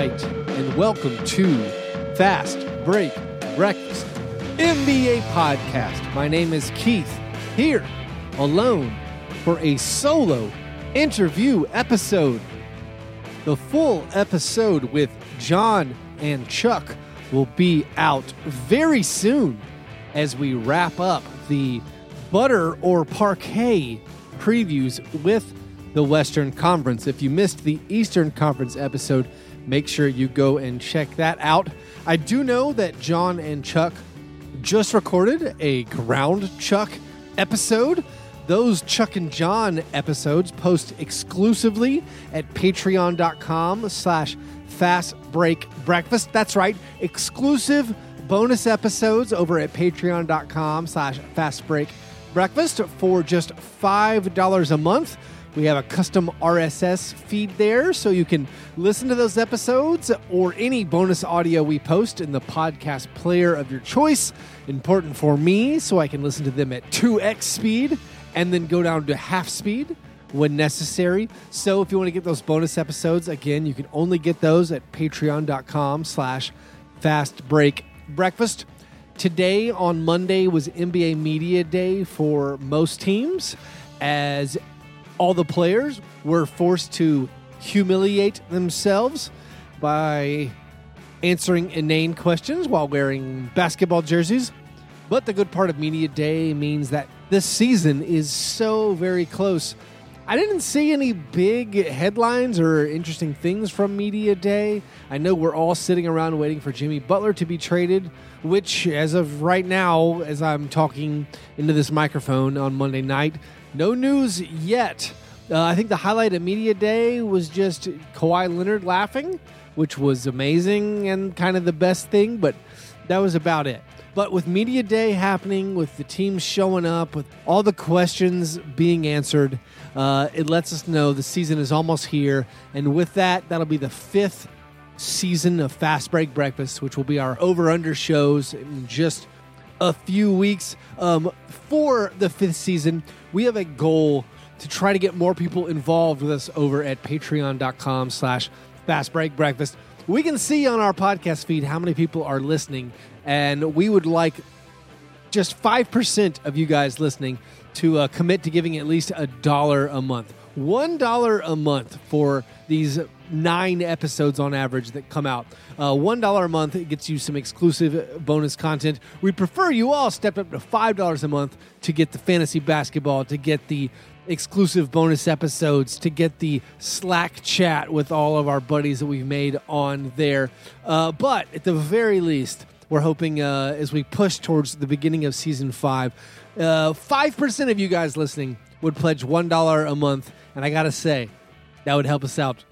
and welcome to Fast Break Breakfast NBA Podcast. My name is Keith, here alone for a solo interview episode. The full episode with John and Chuck will be out very soon as we wrap up the butter or parquet previews with the Western Conference. If you missed the Eastern Conference episode, make sure you go and check that out. I do know that John and Chuck just recorded a Ground Chuck episode. Those Chuck and John episodes post exclusively at patreon.com slash fast break breakfast. That's right, exclusive bonus episodes over at patreon.com slash fast break breakfast for just $5 a month. We have a custom RSS feed there so you can listen to those episodes or any bonus audio we post in the podcast player of your choice. Important for me so I can listen to them at 2x speed and then go down to half speed when necessary. So if you want to get those bonus episodes, again, you can only get those at patreon.com slash fast break breakfast. Today on Monday was NBA Media Day for most teams as all the players were forced to humiliate themselves by answering inane questions while wearing basketball jerseys. But the good part of Media Day means that this season is so very close. I didn't see any big headlines or interesting things from Media Day. I know we're all sitting around waiting for Jimmy Butler to be traded, which, as of right now, as I'm talking into this microphone on Monday night, no news yet. Uh, I think the highlight of Media Day was just Kawhi Leonard laughing, which was amazing and kind of the best thing, but that was about it. But with Media Day happening, with the teams showing up, with all the questions being answered, uh, it lets us know the season is almost here. And with that, that'll be the fifth season of Fast Break Breakfast, which will be our over under shows in just a few weeks. Um, for the fifth season, we have a goal to try to get more people involved with us over at patreon.com slash fast break breakfast. We can see on our podcast feed how many people are listening, and we would like just 5% of you guys listening to uh, commit to giving at least a dollar a month. One dollar a month for these nine episodes on average that come out. Uh, One dollar a month gets you some exclusive bonus content. We prefer you all step up to five dollars a month to get the fantasy basketball, to get the exclusive bonus episodes, to get the Slack chat with all of our buddies that we've made on there. Uh, but at the very least, we're hoping uh, as we push towards the beginning of season five, uh, five percent of you guys listening would pledge one dollar a month, and I gotta say, that would help us out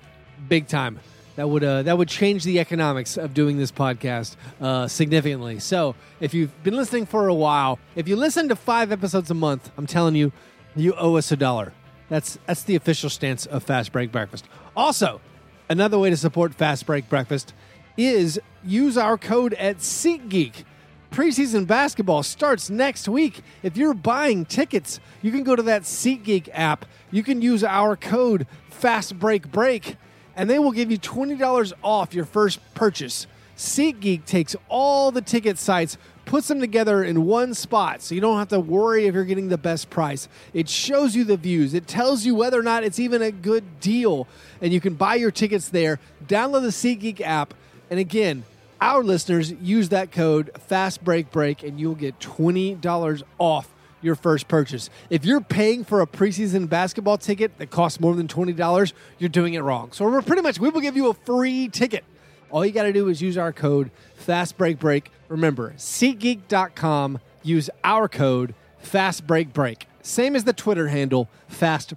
big time. That would uh, that would change the economics of doing this podcast uh, significantly. So, if you've been listening for a while, if you listen to five episodes a month, I'm telling you, you owe us a dollar. That's that's the official stance of Fast Break Breakfast. Also, another way to support Fast Break Breakfast is use our code at SeatGeek. Preseason basketball starts next week. If you're buying tickets, you can go to that SeatGeek app. You can use our code Fast Break Break, and they will give you twenty dollars off your first purchase. SeatGeek takes all the ticket sites, puts them together in one spot so you don't have to worry if you're getting the best price. It shows you the views, it tells you whether or not it's even a good deal, and you can buy your tickets there. Download the SeatGeek app, and again, our listeners use that code Fast Break Break, and you'll get twenty dollars off your first purchase. If you're paying for a preseason basketball ticket that costs more than $20, you're doing it wrong. So we're pretty much we will give you a free ticket. All you got to do is use our code Fast Break Break. Remember, SeatGeek.com. Use our code Fast Break Break. Same as the Twitter handle Fast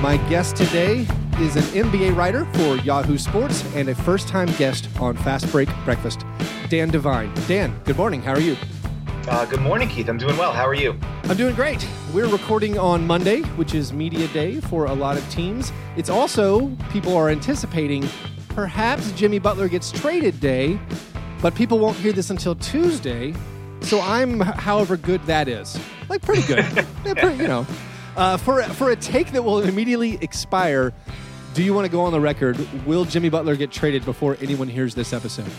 My guest today is an NBA writer for Yahoo Sports and a first time guest on Fast Break Breakfast, Dan Devine. Dan, good morning. How are you? Uh, good morning, Keith. I'm doing well. How are you? I'm doing great. We're recording on Monday, which is media day for a lot of teams. It's also, people are anticipating, perhaps Jimmy Butler gets traded day, but people won't hear this until Tuesday. So I'm, however good that is, like pretty good. yeah, pretty, you know, uh, for for a take that will immediately expire. Do you want to go on the record? Will Jimmy Butler get traded before anyone hears this episode?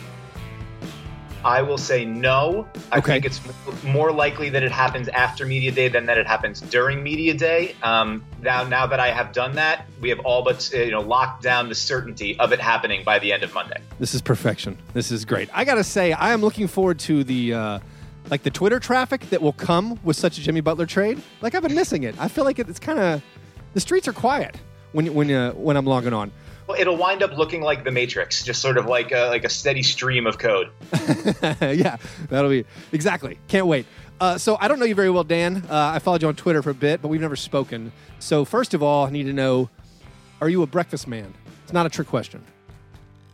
I will say no. I Okay. think it's more likely that it happens after media day than that it happens during media day. Um, now, now that I have done that, we have all but uh, you know locked down the certainty of it happening by the end of Monday. This is perfection. This is great. I gotta say, I am looking forward to the uh, like the Twitter traffic that will come with such a Jimmy Butler trade. Like I've been missing it. I feel like it's kind of the streets are quiet when when uh, when I'm logging on. Well, it'll wind up looking like the Matrix, just sort of like a, like a steady stream of code. yeah, that'll be exactly. Can't wait. Uh, so I don't know you very well, Dan. Uh, I followed you on Twitter for a bit, but we've never spoken. So first of all, I need to know: Are you a breakfast man? It's not a trick question.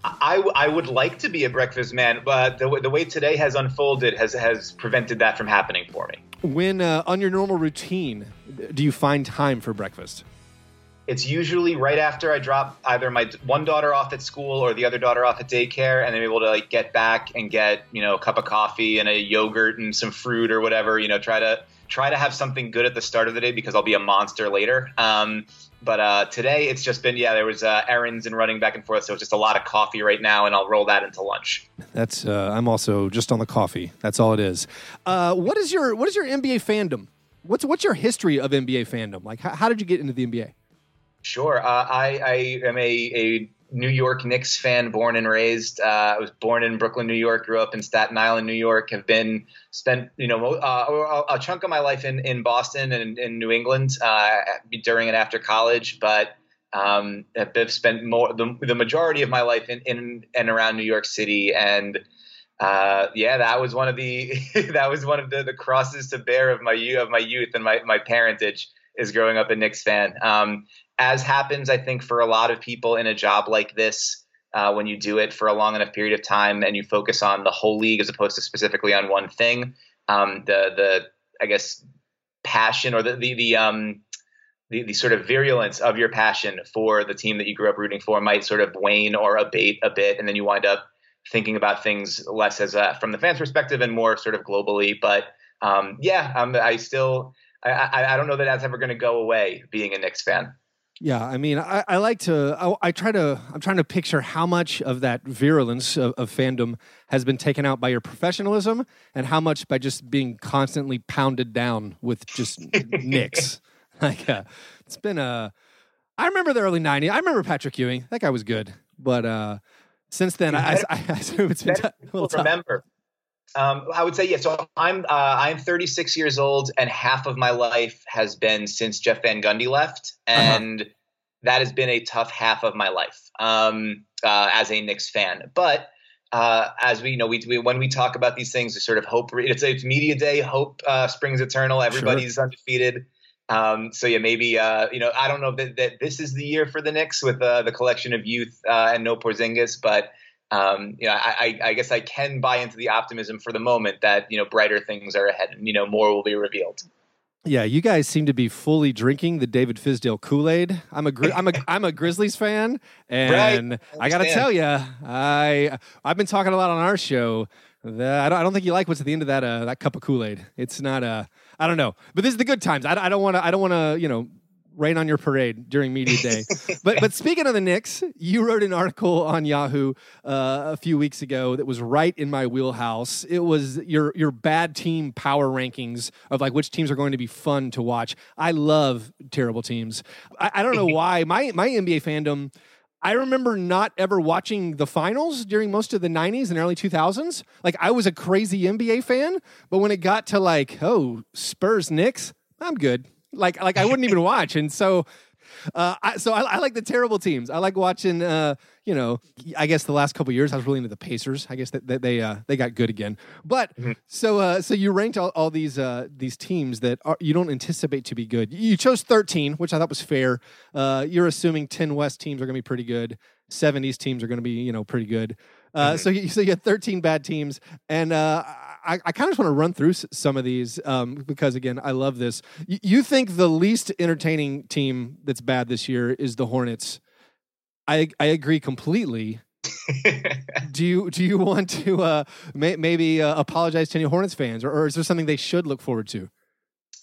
I, I would like to be a breakfast man, but the, way- the way today has unfolded has has prevented that from happening for me. When uh, on your normal routine, do you find time for breakfast? It's usually right after I drop either my one daughter off at school or the other daughter off at daycare, and I'm able to like get back and get you know a cup of coffee and a yogurt and some fruit or whatever. You know, try to try to have something good at the start of the day because I'll be a monster later. Um, but uh, today it's just been yeah, there was uh, errands and running back and forth, so it's just a lot of coffee right now, and I'll roll that into lunch. That's uh, I'm also just on the coffee. That's all it is. Uh, what is your what is your NBA fandom? What's what's your history of NBA fandom? Like, how, how did you get into the NBA? Sure. Uh, I, I am a, a New York Knicks fan, born and raised. Uh, I was born in Brooklyn, New York. Grew up in Staten Island, New York. Have been spent you know uh, a, chunk of my life in, in Boston and in New England uh, during and after college, but. Um, I've spent more the, the majority of my life in, in and around New York City, and uh, yeah, that was one of the that was one of the, the crosses to bear of my of my youth and my, my parentage is growing up a Knicks fan. Um, as happens, I think, for a lot of people in a job like this, uh, when you do it for a long enough period of time and you focus on the whole league as opposed to specifically on one thing, um, the the I guess passion or the the, the um the, the sort of virulence of your passion for the team that you grew up rooting for might sort of wane or abate a bit, and then you wind up thinking about things less as a, from the fans' perspective and more sort of globally. But um, yeah, um, I still I, I, I don't know that that's ever going to go away. Being a Knicks fan. Yeah, I mean, I, I like to. I, I, try to. I'm trying to picture how much of that virulence of, of, fandom has been taken out by your professionalism, and how much by just being constantly pounded down with just Knicks. Like, uh, it's been a. I remember the early '90s. I remember Patrick Ewing. That guy was good, but uh, since then, I, I, I, assume it's been t- a little tough. Um, I would say yes. Yeah, so I'm uh, I'm 36 years old, and half of my life has been since Jeff Van Gundy left, and uh-huh. that has been a tough half of my life um, uh, as a Knicks fan. But uh, as we you know, we, we, when we talk about these things, it's sort of hope. It's, it's media day. Hope uh, springs eternal. Everybody's sure. undefeated. Um, so yeah, maybe uh, you know I don't know that, that this is the year for the Knicks with uh, the collection of youth uh, and no Porzingis, but um, you know, I, I, guess I can buy into the optimism for the moment that you know brighter things are ahead, and you know more will be revealed. Yeah, you guys seem to be fully drinking the David Fizdale Kool Aid. I'm a I'm a I'm a Grizzlies fan, and right. I, I got to tell you, I I've been talking a lot on our show. That I don't, I don't think you like what's at the end of that uh, that cup of Kool Aid. It's not a uh, I don't know, but this is the good times. I, I don't want to I don't want to you know rain on your parade during media day. but but speaking of the Knicks, you wrote an article on Yahoo uh, a few weeks ago that was right in my wheelhouse. It was your your bad team power rankings of like which teams are going to be fun to watch. I love terrible teams. I, I don't know why my my NBA fandom. I remember not ever watching the finals during most of the 90s and early 2000s. Like I was a crazy NBA fan, but when it got to like, oh, Spurs Knicks, I'm good. Like like I wouldn't even watch. And so uh, I, so I, I, like the terrible teams. I like watching. Uh, you know, I guess the last couple years I was really into the Pacers. I guess that, that they uh, they got good again. But mm-hmm. so uh, so you ranked all, all these uh, these teams that are, you don't anticipate to be good. You chose thirteen, which I thought was fair. Uh, you're assuming ten West teams are going to be pretty good. Seven East teams are going to be you know pretty good. Uh, mm-hmm. So you so you had 13 bad teams, and uh, I, I kind of just want to run through some of these um, because again, I love this. Y- you think the least entertaining team that's bad this year is the Hornets? I I agree completely. do you do you want to uh, may, maybe uh, apologize to any Hornets fans, or, or is there something they should look forward to?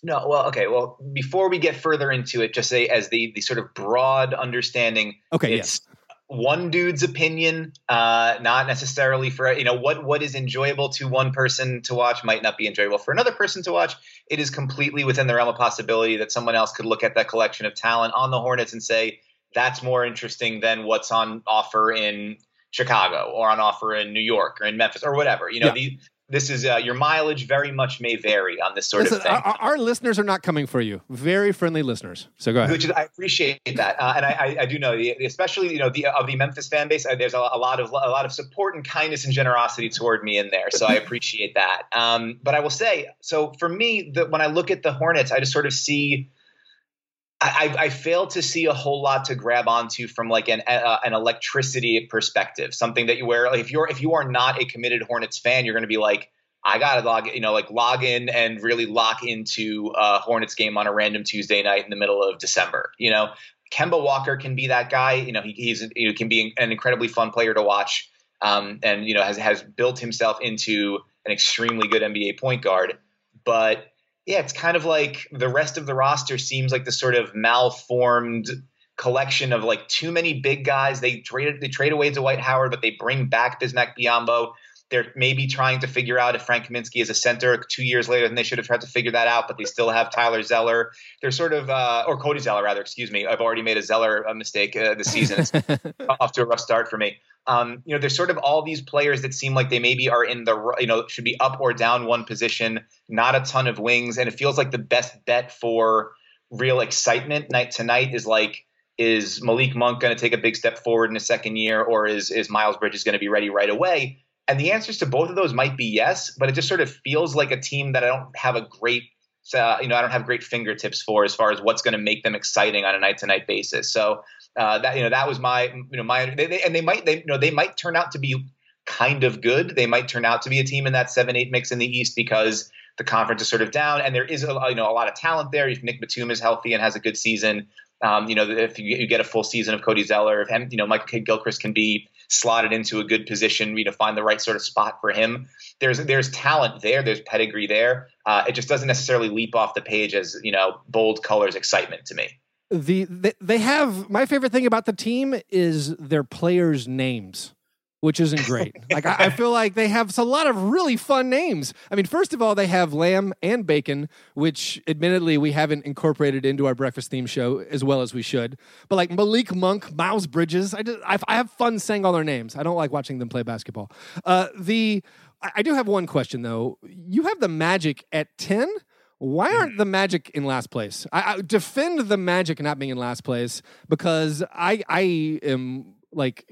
No, well, okay. Well, before we get further into it, just say as the the sort of broad understanding. Okay. It's yes. One dude's opinion, uh, not necessarily for you know what what is enjoyable to one person to watch might not be enjoyable for another person to watch. It is completely within the realm of possibility that someone else could look at that collection of talent on the Hornets and say that's more interesting than what's on offer in Chicago or on offer in New York or in Memphis or whatever. You know, yeah. This is uh, your mileage very much may vary on this sort Listen, of thing. Our, our, listeners are not coming for you. Very friendly listeners. So go ahead. Which is, I appreciate that, uh, and I, I, I, do know, the, especially you know, the of the Memphis fan base. Uh, there's a, a, lot of a lot of support and kindness and generosity toward me in there. So I appreciate that. Um, but I will say, so for me, the, when I look at the Hornets, I just sort of see I, I fail to see a whole lot to grab onto from like an uh, an electricity perspective. Something that you wear like if you're if you are not a committed Hornets fan, you're going to be like, I got to log you know like log in and really lock into a Hornets game on a random Tuesday night in the middle of December. You know, Kemba Walker can be that guy. You know, he, he's he can be an incredibly fun player to watch, um, and you know has has built himself into an extremely good NBA point guard, but yeah, it's kind of like the rest of the roster seems like the sort of malformed collection of like too many big guys. They traded they trade away Dwight Howard, but they bring back Bismack Biyombo. They're maybe trying to figure out if Frank Kaminsky is a center two years later, than they should have tried to figure that out, but they still have Tyler Zeller. They're sort of, uh, or Cody Zeller, rather, excuse me. I've already made a Zeller uh, mistake uh, this season. It's off to a rough start for me. Um, you know, there's sort of all these players that seem like they maybe are in the, you know, should be up or down one position, not a ton of wings. And it feels like the best bet for real excitement night to night is like, is Malik Monk going to take a big step forward in a second year, or is is Miles Bridges going to be ready right away? And the answers to both of those might be yes, but it just sort of feels like a team that I don't have a great, uh, you know, I don't have great fingertips for as far as what's going to make them exciting on a night to night basis. So uh, that you know that was my you know my they, they, and they might they you know they might turn out to be kind of good. They might turn out to be a team in that seven eight mix in the East because the conference is sort of down and there is a, you know a lot of talent there. If Nick Batum is healthy and has a good season, um, you know if you, you, get a full season of Cody Zeller, if you know Michael Gilchrist can be slotted into a good position, you know, find the right sort of spot for him. There's there's talent there, there's pedigree there. Uh, it just doesn't necessarily leap off the page as you know bold colors excitement to me. The they have my favorite thing about the team is their players' names which isn't great. like I, I, feel like they have a lot of really fun names. I mean, first of all, they have lamb and bacon, which admittedly we haven't incorporated into our breakfast theme show as well as we should. But like Malik Monk, Miles Bridges, I just I, I have fun saying all their names. I don't like watching them play basketball. Uh, the I do have one question though. You have the Magic at ten. Why aren't the Magic in last place? I, I, defend the Magic not being in last place because I I am like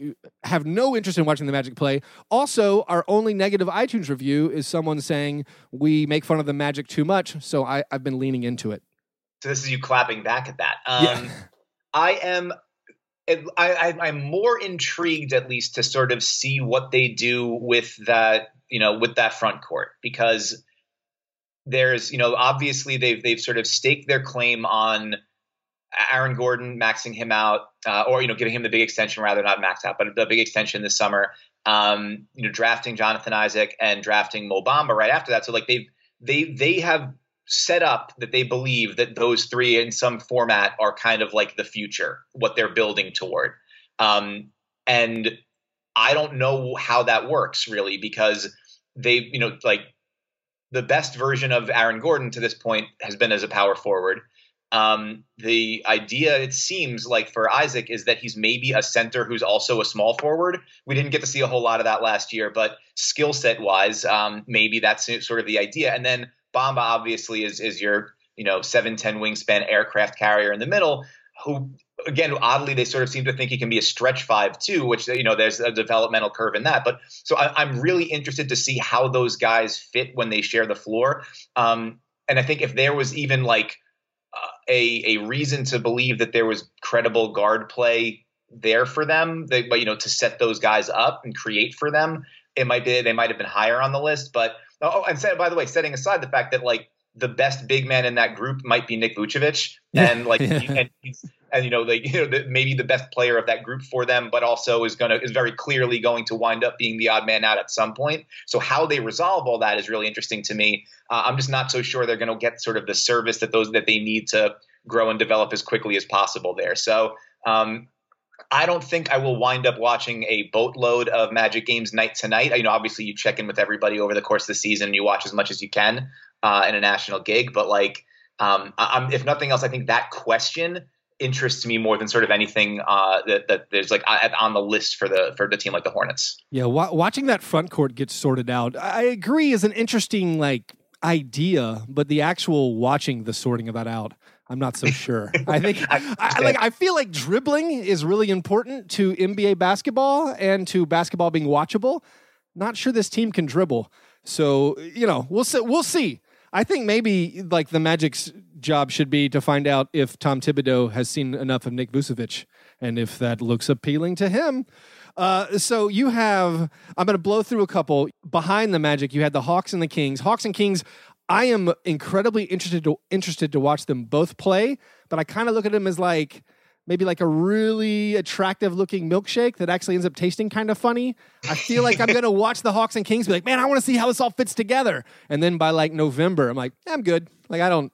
have no interest in watching the Magic play. Also, our only negative iTunes review is someone saying we make fun of the Magic too much. So I, I've been leaning into it. So this is you clapping back at that. Um, yeah. I am. I, I'm more intrigued, at least, to sort of see what they do with that, you know, with that front court because there's, you know, obviously they've they've sort of staked their claim on Aaron Gordon maxing him out, uh, or you know, giving him the big extension rather not maxed out, but the big extension this summer. Um, you know, drafting Jonathan Isaac and drafting Mo Bamba right after that. So like they've they they have set up that they believe that those three in some format are kind of like the future, what they're building toward. Um, and I don't know how that works really because they, you know, like the best version of Aaron Gordon to this point has been as a power forward. Um, the idea, it seems like for Isaac, is that he's maybe a center who's also a small forward. We didn't get to see a whole lot of that last year, but skill set wise, um, maybe that's sort of the idea. And then Bamba obviously is is your you know seven ten wingspan aircraft carrier in the middle. Who again, oddly, they sort of seem to think he can be a stretch five too, which you know there's a developmental curve in that. But so I, am really interested to see how those guys fit when they share the floor. Um, and I think if there was even like a a reason to believe that there was credible guard play there for them. They, but you know, to set those guys up and create for them, it might be they might have been higher on the list. But oh, and said by the way, setting aside the fact that like the best big man in that group might be Nick Vucevic, and like and he's and you know, like you know, the, maybe the best player of that group for them, but also is gonna is very clearly going to wind up being the odd man out at some point. So how they resolve all that is really interesting to me. Uh, I'm just not so sure they're going to get sort of the service that those that they need to grow and develop as quickly as possible there. So um, I don't think I will wind up watching a boatload of Magic games night to night. You know, obviously you check in with everybody over the course of the season. You watch as much as you can uh, in a national gig, but like, um, if nothing else, I think that question interests me more than sort of anything uh, that, that there's like on the list for the for the team like the Hornets. Yeah, wa- watching that front court get sorted out, I agree, is an interesting like idea, but the actual watching the sorting of that out I'm not so sure. I think I, I, like I feel like dribbling is really important to NBA basketball and to basketball being watchable. Not sure this team can dribble. So, you know, we'll see we'll see. I think maybe like the Magic's job should be to find out if Tom Thibodeau has seen enough of Nick Vucevic and if that looks appealing to him. Uh, so you have, I'm going to blow through a couple. Behind the Magic, you had the Hawks and the Kings. Hawks and Kings, I am incredibly interested to, interested to watch them both play, but I kind of look at them as like maybe like a really attractive looking milkshake that actually ends up tasting kind of funny. I feel like I'm going to watch the Hawks and Kings be like, "Man, I want to see how this all fits together." And then by like November, I'm like, yeah, "I'm good." Like I don't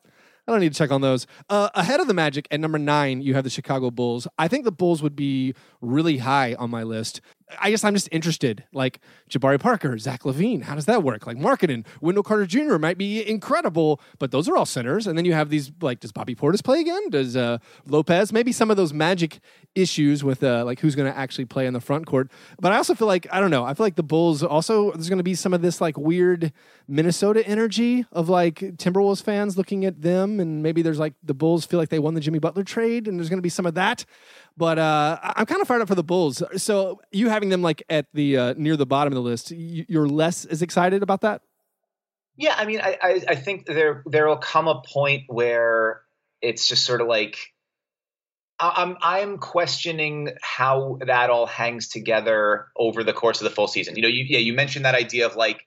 I don't need to check on those. Uh, ahead of the Magic at number nine, you have the Chicago Bulls. I think the Bulls would be really high on my list. I guess I'm just interested. Like Jabari Parker, Zach LaVine, how does that work? Like Markkanen, Wendell Carter Jr. might be incredible, but those are all centers. And then you have these like, does Bobby Portis play again? Does uh, Lopez? Maybe some of those magic issues with uh, like who's going to actually play in the front court. But I also feel like I don't know. I feel like the Bulls also there's going to be some of this like weird Minnesota energy of like Timberwolves fans looking at them, and maybe there's like the Bulls feel like they won the Jimmy Butler trade, and there's going to be some of that. But uh, I'm kind of fired up for the Bulls. So you having them like at the uh, near the bottom of the list, you're less as excited about that. Yeah, I mean, I, I, I think there there will come a point where it's just sort of like I'm I'm questioning how that all hangs together over the course of the full season. You know, you yeah, you mentioned that idea of like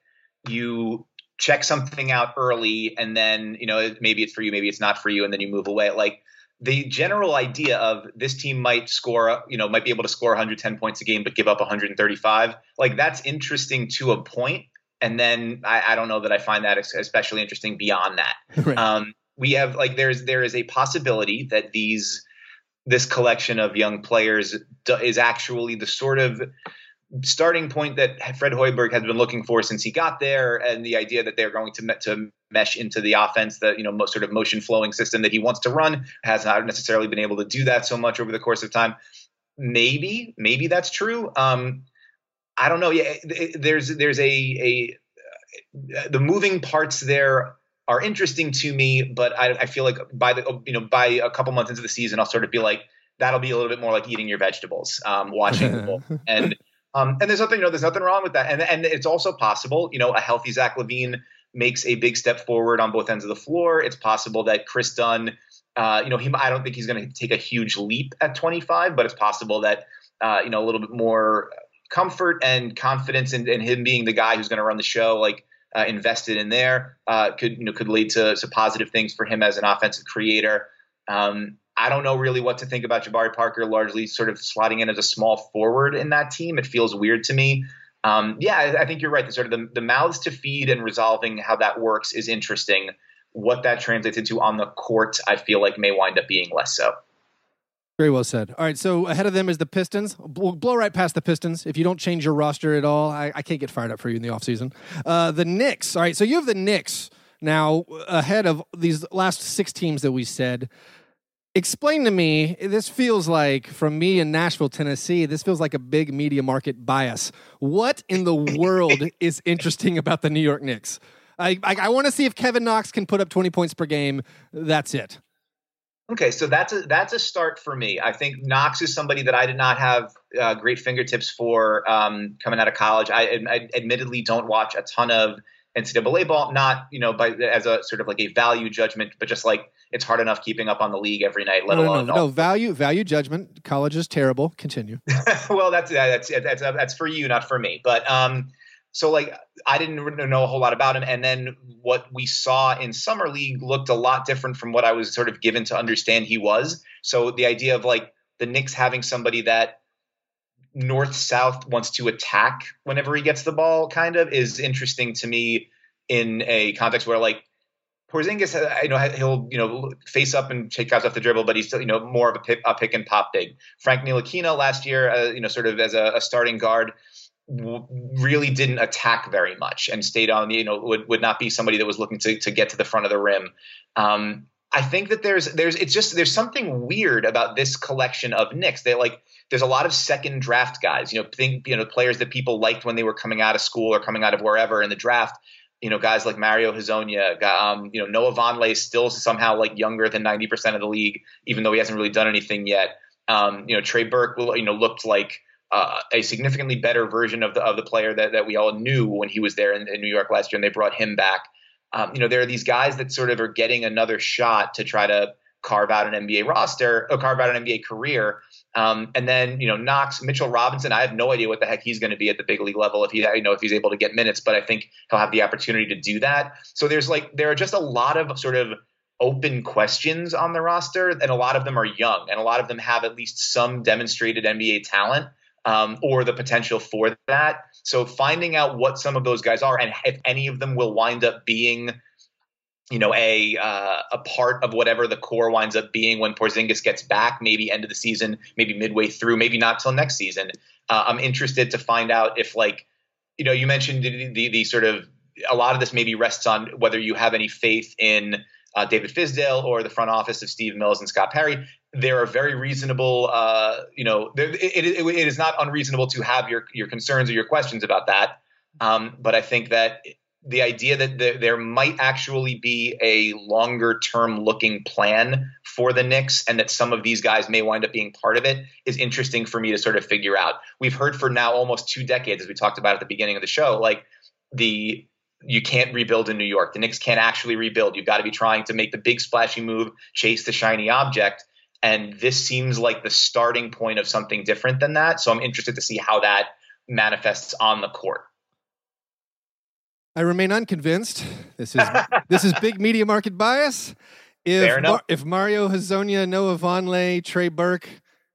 you check something out early and then you know maybe it's for you, maybe it's not for you, and then you move away. Like the general idea of this team might score, you know, might be able to score 110 points a game, but give up 135. Like that's interesting to a point, and then I, I don't know that I find that especially interesting beyond that. Right. Um, we have like there's there is a possibility that these this collection of young players is actually the sort of starting point that Fred Hoiberg has been looking for since he got there, and the idea that they're going to to mesh into the offense, the you know, most sort of motion flowing system that he wants to run, has not necessarily been able to do that so much over the course of time. Maybe, maybe that's true. Um, I don't know. Yeah, there's there's a a the moving parts there are interesting to me, but I, I feel like by the you know by a couple months into the season, I'll sort of be like that'll be a little bit more like eating your vegetables, um, watching and um, and there's nothing, you know, there's nothing wrong with that. And and it's also possible, you know, a healthy Zach LaVine makes a big step forward on both ends of the floor. It's possible that Kris Dunn, uh, you know, he I don't think he's going to take a huge leap at 25, but it's possible that uh, you know a little bit more comfort and confidence in, in him being the guy who's going to run the show, like uh, invested in there, uh, could you know could lead to, to positive things for him as an offensive creator. Um, I don't know really what to think about Jabari Parker, largely sort of slotting in as a small forward in that team. It feels weird to me. Um, yeah, I, think you're right. The sort of the, the mouths to feed and resolving how that works is interesting. What that translates into on the court, I feel like may wind up being less so. Very well said. All right, so ahead of them is the Pistons. We'll blow right past the Pistons. If you don't change your roster at all, I, I can't get fired up for you in the offseason. Uh, the Knicks. All right, so you have the Knicks now ahead of these last six teams that we said explain to me this feels like from me in nashville tennessee this feels like a big media market bias. What in the world is interesting about the new york knicks? I, I, I want to see if kevin knox can put up 20 points per game. That's it. Okay so that's a that's a start for me. I think knox is somebody that i did not have uh, great fingertips for um, coming out of college. I, I admittedly don't watch a ton of ncaa ball not you know by as a sort of like a value judgment but just like it's hard enough keeping up on the league every night, let no, alone no, no, no value value judgment. College is terrible. Continue. well, that's that's that's that's for you, not for me. But um, so like I didn't know a whole lot about him, and then what we saw in summer league looked a lot different from what I was sort of given to understand he was. So the idea of like the Knicks having somebody that north south wants to attack whenever he gets the ball kind of is interesting to me in a context where like Porzingis, you know, he'll you know face up and take guys off the dribble, but he's still you know more of a pick, a pick and pop big. Frank Ntilikina last year, uh, you know, sort of as a, a starting guard, really didn't attack very much and stayed on. You know, would would not be somebody that was looking to to get to the front of the rim. Um, I think that there's there's it's just there's something weird about this collection of Knicks. They like there's a lot of second draft guys. You know, think you know players that people liked when they were coming out of school or coming out of wherever in the draft you know, guys like Mario Hezonja, um, you know, Noah Vonleh is still somehow like younger than 90% of the league, even though he hasn't really done anything yet. Um, you know, Trey Burke, you know, looked like uh, a significantly better version of the of the player that, that we all knew when he was there in, in New York last year, and they brought him back. Um, you know, there are these guys that sort of are getting another shot to try to carve out an NBA roster or carve out an NBA career. Um, and then you know Knox, Mitchell Robinson. I have no idea what the heck he's going to be at the big league level if he you know if he's able to get minutes, but I think he'll have the opportunity to do that. So there's like there are just a lot of sort of open questions on the roster, and a lot of them are young, and a lot of them have at least some demonstrated NBA talent. Um, or the potential for that. So finding out what some of those guys are and if any of them will wind up being you know, a uh, a part of whatever the core winds up being when Porzingis gets back, maybe end of the season, maybe midway through, maybe not till next season. Uh, I'm interested to find out if, like, you know, you mentioned the, the, the sort of a lot of this maybe rests on whether you have any faith in uh, David Fizdale or the front office of Steve Mills and Scott Perry. There are very reasonable, uh, you know, it, it, it is not unreasonable to have your your concerns or your questions about that. Um, but I think that the idea that the, there might actually be a longer term looking plan for the Knicks and that some of these guys may wind up being part of it is interesting for me to sort of figure out. We've heard for now almost two decades, as we talked about at the beginning of the show, like the you can't rebuild in New York. The Knicks can't actually rebuild. You've got to be trying to make the big splashy move, chase the shiny object. And this seems like the starting point of something different than that. So I'm interested to see how that manifests on the court. I remain unconvinced. This is this is big media market bias. If Mar- if Mario Hezonja, Noah Vonleh, Trey Burke,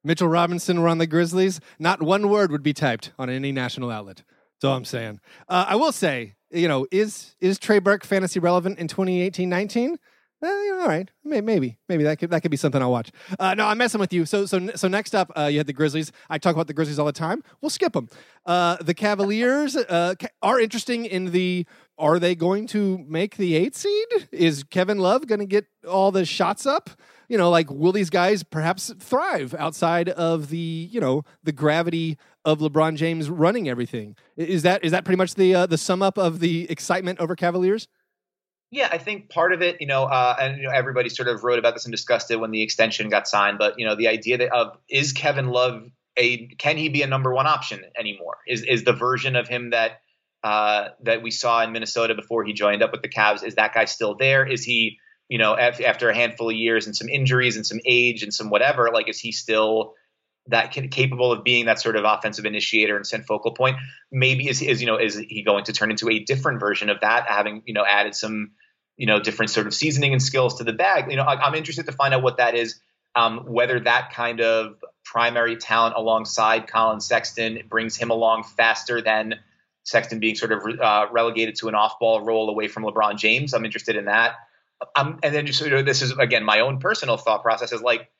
Mitchell Robinson were on the Grizzlies, not one word would be typed on any national outlet. That's all I'm saying. Uh, I will say, you know, is is Trey Burke fantasy relevant in 2018-19? Eh, all right, maybe, maybe that could that could be something I'll watch. Uh, no, I'm messing with you. So, so, so next up, uh, you had the Grizzlies. I talk about the Grizzlies all the time. We'll skip them. Uh, the Cavaliers uh, are interesting in the. Are they going to make the eight seed? Is Kevin Love going to get all the shots up? You know, like will these guys perhaps thrive outside of the you know the gravity of LeBron James running everything? Is that is that pretty much the uh, the sum up of the excitement over Cavaliers? Yeah, I think part of it, you know, uh, and you know, everybody sort of wrote about this and discussed it when the extension got signed. But you know, the idea that of is Kevin Love a can he be a number one option anymore? Is is the version of him that uh, that we saw in Minnesota before he joined up with the Cavs? Is that guy still there? Is he, you know, after a handful of years and some injuries and some age and some whatever, like is he still that can, capable of being that sort of offensive initiator and sent focal point. Maybe is is you know is he going to turn into a different version of that, having you know added some you know different sort of seasoning and skills to the bag. You know, I, am interested to find out what that is. Um, whether that kind of primary talent alongside Collin Sexton brings him along faster than Sexton being sort of uh, relegated to an off-ball role away from LeBron James. I'm interested in that. Um, and then just this is again my own personal thought process is like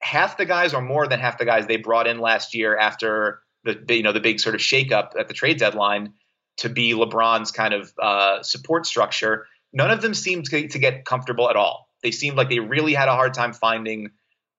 half the guys or more than half the guys they brought in last year after the you know the big sort of shakeup at the trade deadline to be LeBron's kind of uh, support structure. None of them seemed to, to, get comfortable at all. They seemed like they really had a hard time finding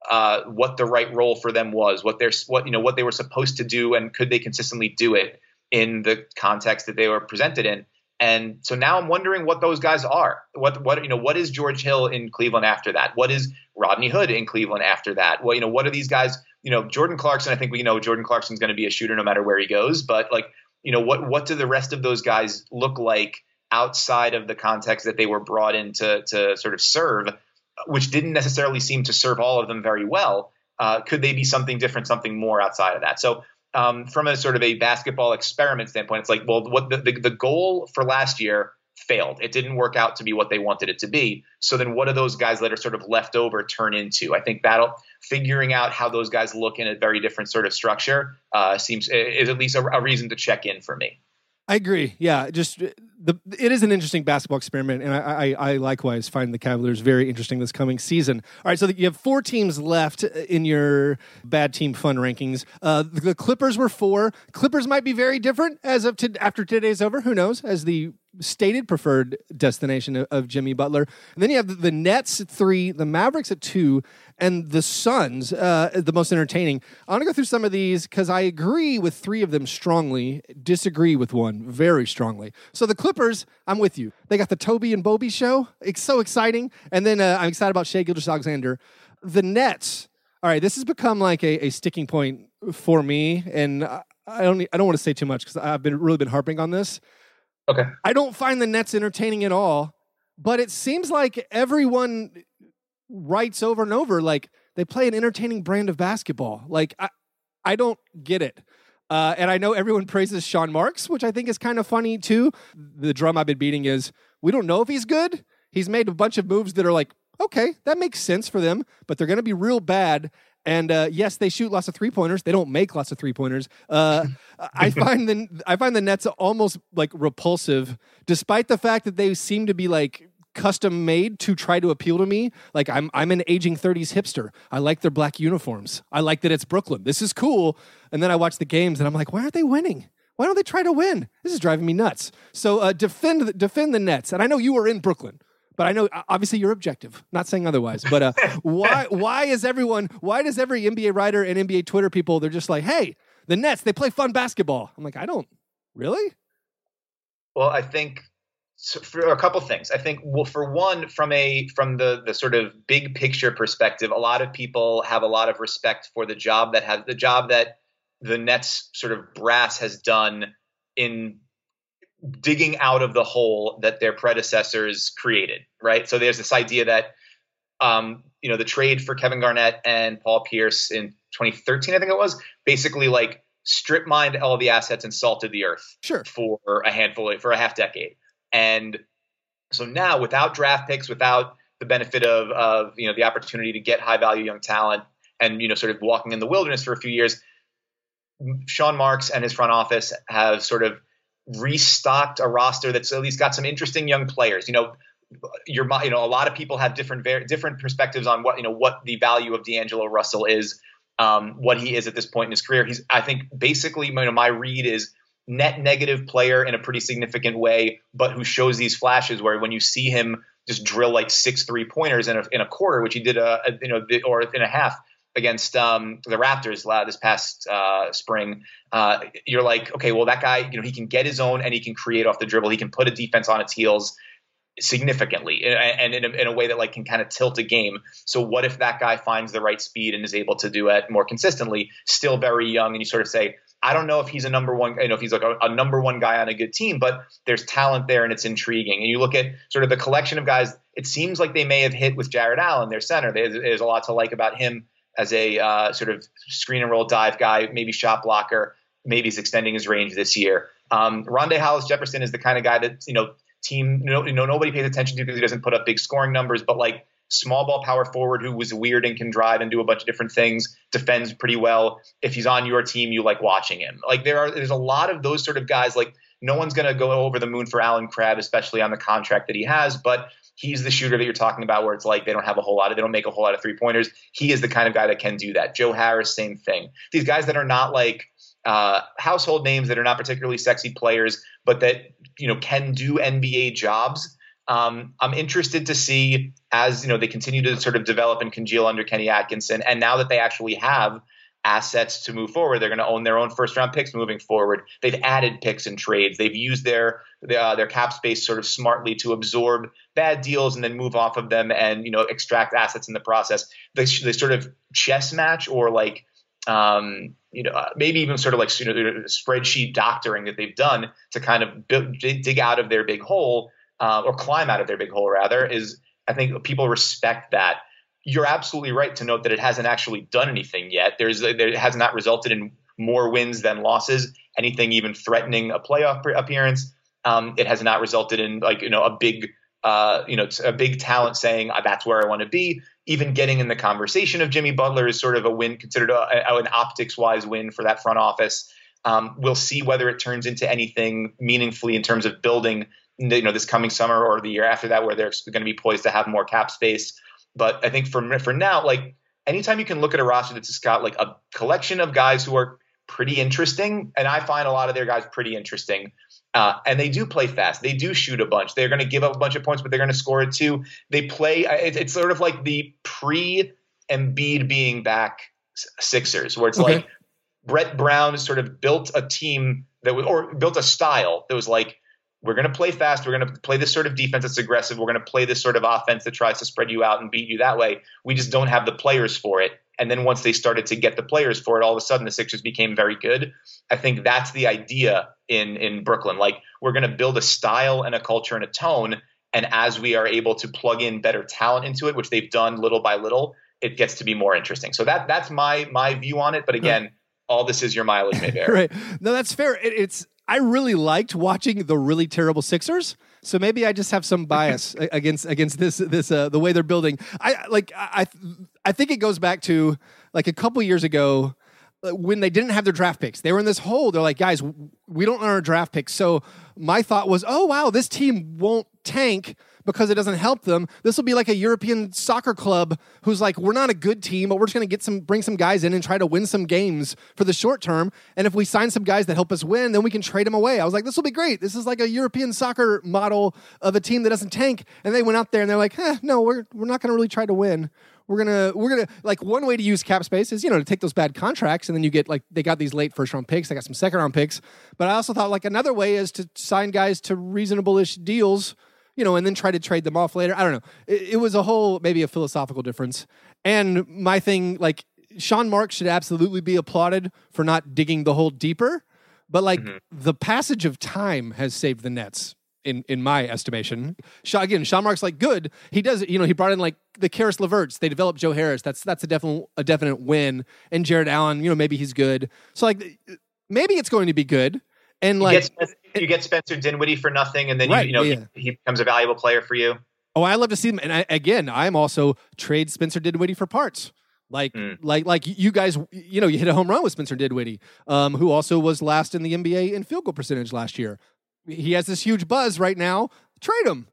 uh, what the right role for them was, what they're what you know what they were supposed to do, and could they consistently do it in the context that they were presented in. And so now I'm wondering what those guys are. What what you know what is George Hill in Cleveland after that? What is Rodney Hood in Cleveland after that? Well, you know what are these guys? You know Jordan Clarkson. I think we know Jordan Clarkson's going to be a shooter no matter where he goes. But like you know what what do the rest of those guys look like outside of the context that they were brought in to to sort of serve, which didn't necessarily seem to serve all of them very well. Uh, could they be something different, something more outside of that? So um, from a sort of a basketball experiment standpoint, it's like, well, what the, the, the goal for last year failed. It didn't work out to be what they wanted it to be. So then what do those guys that are sort of left over turn into? I think that'll figuring out how those guys look in a very different sort of structure uh, seems is at least a, a reason to check in for me. I agree. Yeah, just the it is an interesting basketball experiment, and I, I, I likewise find the Cavaliers very interesting this coming season. All right, so you have four teams left in your bad team fun rankings. Uh, the Clippers were four. Clippers might be very different as of to, after today's over. Who knows? As the stated preferred destination of, of Jimmy Butler, and then you have the, the Nets at three, the Mavericks at two, and the Suns, uh, the most entertaining. I want to go through some of these because I agree with three of them strongly, disagree with one very strongly. So the Clippers, I'm with you. They got the Toby and Bobby show. It's so exciting. And then uh, I'm excited about Shai Gilgeous-Alexander. The Nets, all right, this has become like a, a sticking point for me. And I don't, I don't want to say too much because I've been really been harping on this. Okay. I don't find the Nets entertaining at all, but it seems like everyone writes over and over like they play an entertaining brand of basketball. Like I, I don't get it. Uh, and I know everyone praises Sean Marks, which I think is kind of funny too. The drum I've been beating is we don't know if he's good. He's made a bunch of moves that are like, okay, that makes sense for them, but they're going to be real bad. And uh, yes, they shoot lots of three pointers. They don't make lots of three pointers. Uh, I find the I find the Nets almost like repulsive, despite the fact that they seem to be like custom made to try to appeal to me. Like I'm I'm an aging 30s hipster. I like their black uniforms. I like that it's Brooklyn. This is cool. And then I watch the games and I'm like, why aren't they winning? Why don't they try to win? This is driving me nuts. So uh, defend defend the Nets. And I know you are in Brooklyn. But I know obviously you're objective, not saying otherwise. But uh, why why is everyone why does every NBA writer and NBA Twitter people they're just like, hey, the Nets they play fun basketball? I'm like, I don't really. Well, I think so for a couple things i think well for one from a from the the sort of big picture perspective a lot of people have a lot of respect for the job that has the job that the nets sort of brass has done in digging out of the hole that their predecessors created right so there's this idea that um, you know the trade for kevin garnett and paul pierce in 2013 i think it was basically like strip mined all the assets and salted the earth sure. for a handful for a half decade and so now, without draft picks, without the benefit of, of you know the opportunity to get high value young talent, and you know sort of walking in the wilderness for a few years, Sean Marks and his front office have sort of restocked a roster that's at least got some interesting young players. You know, your you know a lot of people have different different perspectives on what you know what the value of D'Angelo Russell is, um, what he is at this point in his career. He's I think basically you know, my read is net negative player in a pretty significant way, but who shows these flashes where when you see him just drill like six three pointers in a, in a quarter, which he did a, a you know or in a half against um, the Raptors this past uh, spring, uh, you're like, okay, well that guy, you know, he can get his own and he can create off the dribble. He can put a defense on its heels significantly and in a, in a way that like can kind of tilt a game. So what if that guy finds the right speed and is able to do it more consistently? Still very young, and you sort of say, I don't know if he's a number one, you know, if he's like a, a, number one guy on a good team, but there's talent there and it's intriguing. And you look at sort of the collection of guys, it seems like they may have hit with Jarrett Allen, their center. There's, there's a lot to like about him as a uh, sort of screen and roll dive guy, maybe shot blocker. Maybe he's extending his range this year. Um, Rondae Hollis Jefferson is the kind of guy that, you know, team, know, you know, nobody pays attention to because he doesn't put up big scoring numbers, but like small ball power forward who was weird and can drive and do a bunch of different things, defends pretty well. If he's on your team, you like watching him. Like there are there's a lot of those sort of guys. Like no one's gonna go over the moon for Allen Crabbe, especially on the contract that he has, but he's the shooter that you're talking about where it's like they don't have a whole lot of they don't make a whole lot of three pointers. He is the kind of guy that can do that. Joe Harris, same thing. These guys that are not like uh, household names that are not particularly sexy players, but that you know can do NBA jobs um, I'm interested to see as you know they continue to sort of develop and congeal under Kenny Atkinson, and now that they actually have assets to move forward, they're going to own their own first round picks moving forward. They've added picks and trades. They've used their uh, their cap space sort of smartly to absorb bad deals and then move off of them and you know extract assets in the process. They, they sort of chess match or like um, you know, maybe even sort of like you know spreadsheet doctoring that they've done to kind of build, dig out of their big hole uh, or climb out of their big hole rather is I think people respect that. You're absolutely right to note that it hasn't actually done anything yet. There's there has not resulted in more wins than losses, anything even threatening a playoff appearance. Um, it has not resulted in like you know a big uh, you know a big talent saying that's where I want to be. Even getting in the conversation of Jimmy Butler is sort of a win, considered a, a, an optics wise win for that front office. Um, we'll see whether it turns into anything meaningfully in terms of building, you know, this coming summer or the year after that, where they're going to be poised to have more cap space. But I think for for now, like anytime you can look at a roster that's just got like a collection of guys who are pretty interesting, and I find a lot of their guys pretty interesting. Uh, and they do play fast. They do shoot a bunch. They're going to give up a bunch of points, but they're going to score it too. They play. It's sort of like the pre Embiid being back Sixers, where it's okay. like Brett Brown sort of built a team that was, or built a style that was like, we're going to play fast. We're going to play this sort of defense that's aggressive. We're going to play this sort of offense that tries to spread you out and beat you that way. We just don't have the players for it. And then once they started to get the players for it, all of a sudden the Sixers became very good. I think that's the idea in in Brooklyn. Like we're going to build a style and a culture and a tone. And as we are able to plug in better talent into it, which they've done little by little, it gets to be more interesting. So that that's my my view on it. But again all this is your mileage may vary. right. No, that's fair. It, it's I really liked watching the really terrible Sixers. So maybe I just have some bias against against this this uh, the way they're building. I like I I think it goes back to like a couple years ago uh, when they didn't have their draft picks. They were in this hole. They're like, guys, we don't earn our draft picks. So my thought was, oh wow, this team won't tank because it doesn't help them. This will be like a European soccer club who's like, we're not a good team, but we're just going to get some, bring some guys in and try to win some games for the short term. And if we sign some guys that help us win, then we can trade them away. I was like, this will be great. This is like a European soccer model of a team that doesn't tank. And they went out there and they're like, eh, no, we're we're not going to really try to win. We're gonna we're gonna like one way to use cap space is you know to take those bad contracts and then you get like they got these late first round picks, they got some second round picks. But I also thought like another way is to sign guys to reasonable ish deals you know, and then try to trade them off later. I don't know. It, it, was a whole maybe a philosophical difference. And my thing, like Sean Marks should absolutely be applauded for not digging the hole deeper. But like mm-hmm. the passage of time has saved the Nets in in my estimation. Again, Sean Marks like good. He does. You know, he brought in like the Caris LeVerts. They developed Joe Harris. That's that's a definite a definite win. And Jarrett Allen. You know, maybe he's good. So like maybe it's going to be good. And like you get Spencer Dinwiddie for nothing, and then right, you, you know yeah. he, he, becomes a valuable player for you. Oh, I love to see him. And I, again, I'm also trade Spencer Dinwiddie for parts. Like, mm. like, like you guys, you know, you hit a home run with Spencer Dinwiddie, um, who also was last in the NBA in field goal percentage last year. He has this huge buzz right now. Trade him.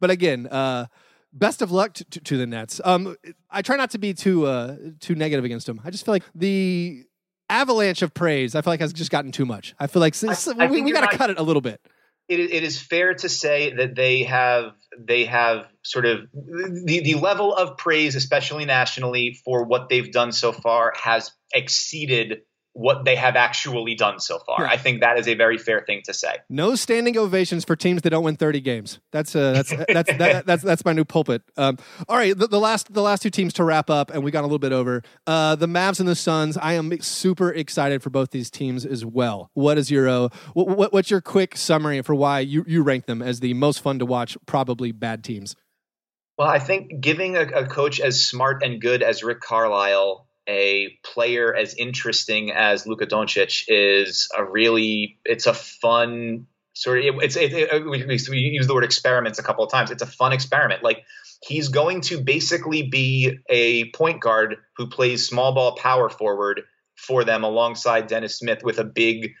But again, uh, best of luck to, to, to the Nets. Um, I try not to be too uh, too negative against him. I just feel like the avalanche of praise. I feel like has just gotten too much. I feel like I, we, we got to cut it a little bit. It, it is fair to say that they have they have sort of the, the level of praise, especially nationally, for what they've done so far has exceeded what they have actually done so far. I think that is a very fair thing to say. No standing ovations for teams that don't win 30 games. That's uh, that's that's that, that's that's my new pulpit. Um, all right, the, the, last the last two teams to wrap up, and we got a little bit over. Uh, the Mavs and the Suns. I am super excited for both these teams as well. What is your uh, what, what, what's your quick summary for why you you rank them as the most fun to watch, probably bad teams? Well, I think giving a, a coach as smart and good as Rick Carlisle a player as interesting as Luka Doncic is a really it's a fun sort of it's it, it, we, we use the word experiments a couple of times. It's a fun experiment. Like he's going to basically be a point guard who plays small ball power forward for them alongside Dennis Smith with a big,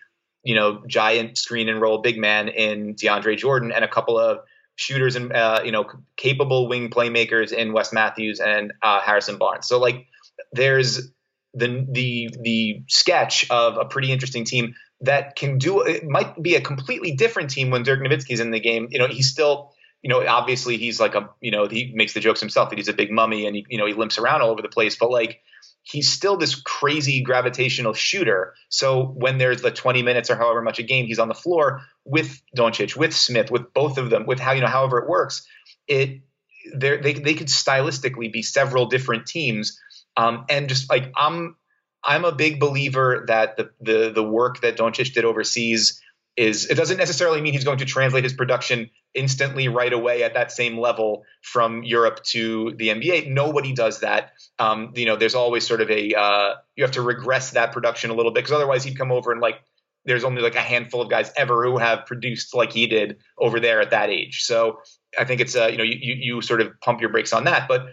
you know, giant screen and roll big man in DeAndre Jordan and a couple of shooters and uh, you know capable wing playmakers in Wes Matthews and uh, Harrison Barnes. So like there's the the the sketch of a pretty interesting team that can do it might be a completely different team when Dirk Nowitzki's in the game. You know, he's still you know obviously he's like a you know he makes the jokes himself that he's a big mummy and he you know he limps around all over the place, but like he's still this crazy gravitational shooter. So when there's the 20 minutes or however much a game he's on the floor with Doncic, with Smith, with both of them, with how you know however it works, it they they could stylistically be several different teams um, and just like I'm, I'm a big believer that the the the work that Doncic did overseas is it doesn't necessarily mean he's going to translate his production instantly right away at that same level from Europe to the NBA. Nobody does that. Um, you know, there's always sort of a uh, you have to regress that production a little bit because otherwise he'd come over and like there's only like a handful of guys ever who have produced like he did over there at that age. So I think it's a you know you you sort of pump your brakes on that, but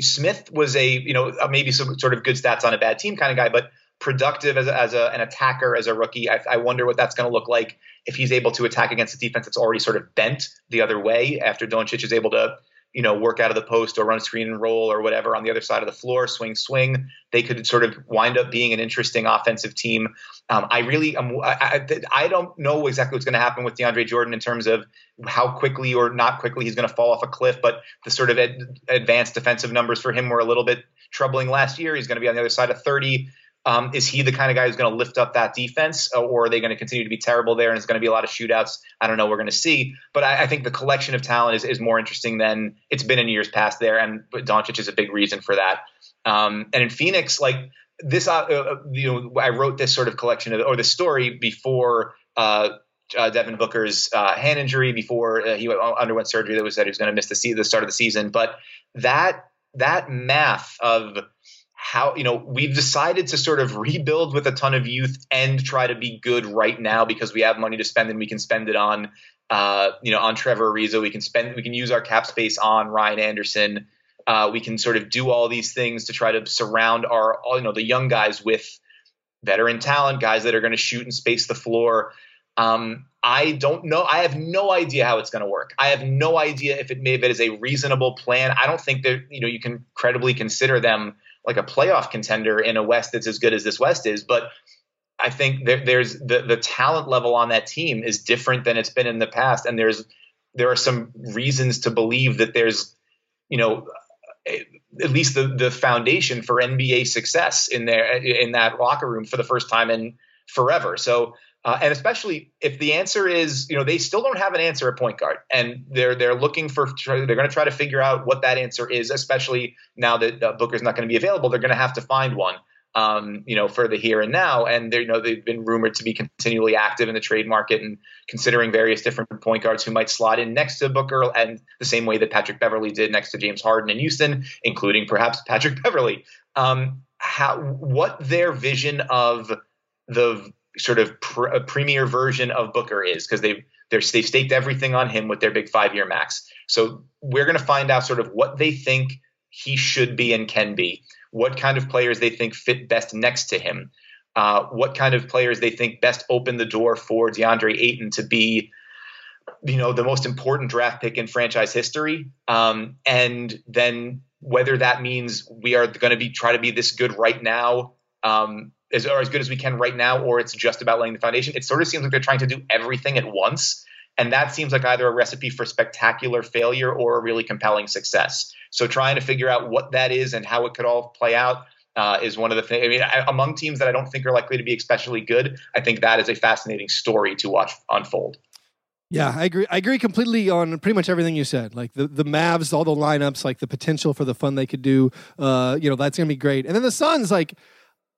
Smith was a you know uh, maybe some sort of good stats on a bad team kind of guy, but productive as, a, as a, an attacker as a rookie. I, I wonder what that's going to look like if he's able to attack against a defense that's already sort of bent the other way after Doncic is able to you know, work out of the post or run screen and roll or whatever on the other side of the floor, swing, swing. They could sort of wind up being an interesting offensive team. Um, I really, um, I, I, I, don't know exactly what's going to happen with DeAndre Jordan in terms of how quickly or not quickly he's going to fall off a cliff. But the sort of ad, advanced defensive numbers for him were a little bit troubling last year. He's going to be on the other side of 30. Um, is he the kind of guy who's going to lift up that defense, uh, or are they going to continue to be terrible there? And it's going to be a lot of shootouts. I don't know. We're going to see, but I, I, think the collection of talent is, is more interesting than it's been in years past there, and Doncic is a big reason for that. Um, and in Phoenix, like this, uh, uh, you know, I wrote this sort of collection of or the story before. Uh, uh, Devin Booker's uh, hand injury before uh, he underwent surgery that was said he was going to miss the, se- the start of the season. But that that math of how you know we've decided to sort of rebuild with a ton of youth and try to be good right now because we have money to spend and we can spend it on uh, you know on Trevor Ariza we can spend we can use our cap space on Ryan Anderson uh, we can sort of do all these things to try to surround our you know the young guys with veteran talent guys that are going to shoot and space the floor um, I don't know. I have no idea how it's going to work. I have no idea if it may if it is a reasonable plan. I don't think that you know you can credibly consider them like a playoff contender in a West that's as good as this West is. But I think there, there's the the talent level on that team is different than it's been in the past, and there's there are some reasons to believe that there's you know at least the the foundation for NBA success in there in that locker room for the first time in forever. So uh, and especially if the answer is, you know, they still don't have an answer at point guard, and they're they're looking for they're going to try to figure out what that answer is. Especially now that uh, Booker's not going to be available, they're going to have to find one, um, you know, for the here and now. And they you know they've been rumored to be continually active in the trade market and considering various different point guards who might slot in next to Booker, and the same way that Patrick Beverley did next to James Harden in Houston, including perhaps Patrick Beverley. Um, how what their vision of the sort of pr- a premier version of Booker is because they've they've staked everything on him with their big five year max. So we're going to find out sort of what they think he should be and can be, what kind of players they think fit best next to him, uh, what kind of players they think best open the door for DeAndre Ayton to be, you know, the most important draft pick in franchise history, um, and then whether that means we are going to be try to be this good right now. Um, or as good as we can right now, or it's just about laying the foundation. It sort of seems like they're trying to do everything at once. And that seems like either a recipe for spectacular failure or a really compelling success. So trying to figure out what that is and how it could all play out uh, is one of the things. I mean, I, among teams that I don't think are likely to be especially good, I think that is a fascinating story to watch unfold. Yeah, I agree. I agree completely on pretty much everything you said. Like the, the Mavs, all the lineups, like the potential for the fun they could do. Uh, you know, that's gonna be great. And then the Suns, like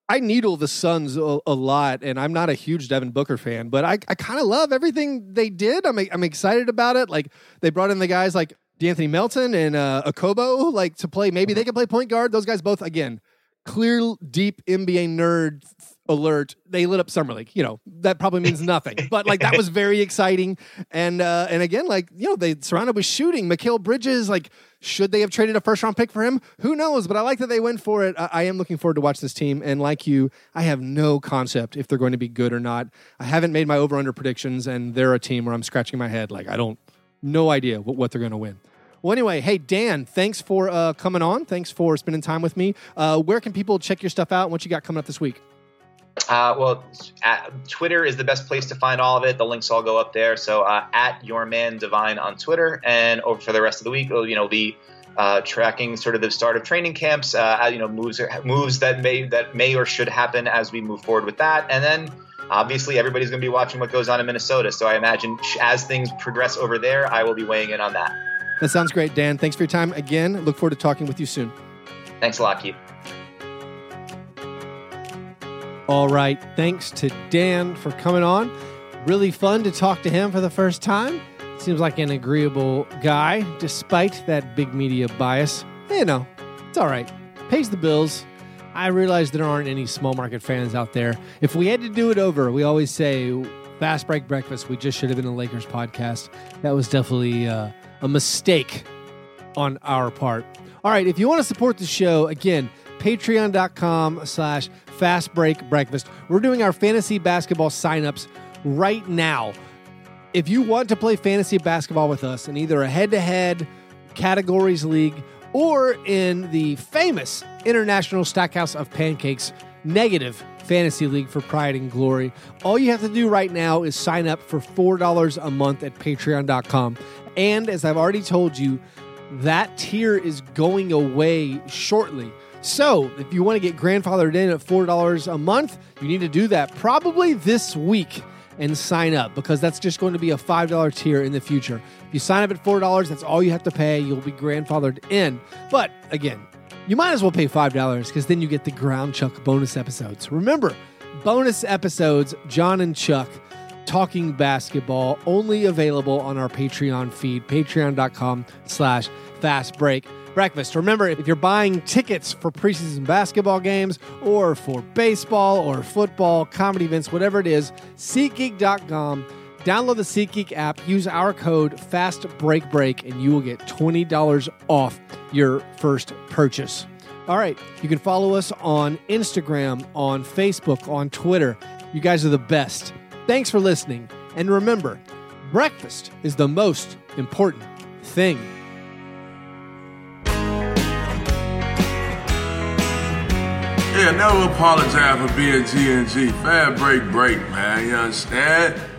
I needle the Suns a, a, lot, and I'm not a huge Devin Booker fan, but I, I kind of love everything they did. I'm I'm excited about it. Like they brought in the guys like De'Anthony Melton and uh, Okobo, like to play. Maybe they can play point guard. Those guys both again, clear, deep NBA nerd alert. They lit up summer league. You know that probably means nothing, but like that was very exciting. And uh, and again, like you know they surrounded with shooting. Mikal Bridges, like should they have traded a first round pick for him? Who knows? But I like that they went for it. I, I, am looking forward to watch this team. And like you, I have no concept if they're going to be good or not. I haven't made my over under predictions, and they're a team where I'm scratching my head. Like, I don't, no idea what, what they're going to win. Well, anyway, hey, Dan, thanks for uh, coming on. Thanks for spending time with me. Uh, where can people check your stuff out and what you got coming up this week? Uh, well, Twitter is the best place to find all of it. The links all go up there. So uh, at your man Devine on Twitter, and over for the rest of the week, you know, be uh, tracking sort of the start of training camps. Uh, you know, moves moves that may that may or should happen as we move forward with that, and then. Obviously, everybody's going to be watching what goes on in Minnesota. So I imagine as things progress over there, I will be weighing in on that. That sounds great, Dan. Thanks for your time again. Look forward to talking with you soon. Thanks a lot, Keith. All right. Thanks to Dan for coming on. Really fun to talk to him for the first time. Seems like an agreeable guy, despite that big media bias. You know, it's all right. Pays the bills. I realize there aren't any small market fans out there. If we had to do it over, we always say fast break breakfast. We just should have been a Lakers podcast. That was definitely uh, a mistake on our part. All right, if you want to support the show, again, patreon.com slash fast break breakfast. We're doing our fantasy basketball signups right now. If you want to play fantasy basketball with us in either a head to head categories league or in the famous International Stackhouse of Pancakes negative fantasy league for pride and glory, all you have to do right now is sign up for $4 a month at patreon.com. And as I've already told you, that tier is going away shortly. So, if you want to get grandfathered in at $4 a month, you need to do that probably this week and sign up because that's just going to be a $5 tier in the future. If you sign up at $4, that's all you have to pay. You'll be grandfathered in. But again, you might as well pay $5 because then you get the Ground Chuck bonus episodes. Remember, bonus episodes, John and Chuck talking basketball, only available on our Patreon feed, patreon.com slash fast break breakfast. Remember, if you're buying tickets for preseason basketball games or for baseball or football, comedy events, whatever it is, SeatGeek.com. Download the SeatGeek app, use our code FASTBREAKBREAK, and you will get $20 off your first purchase. All right, you can follow us on Instagram, on Facebook, on Twitter. You guys are the best. Thanks for listening. And remember, breakfast is the most important thing. Yeah, never apologize for being G and G. Fair break, break, man. You understand?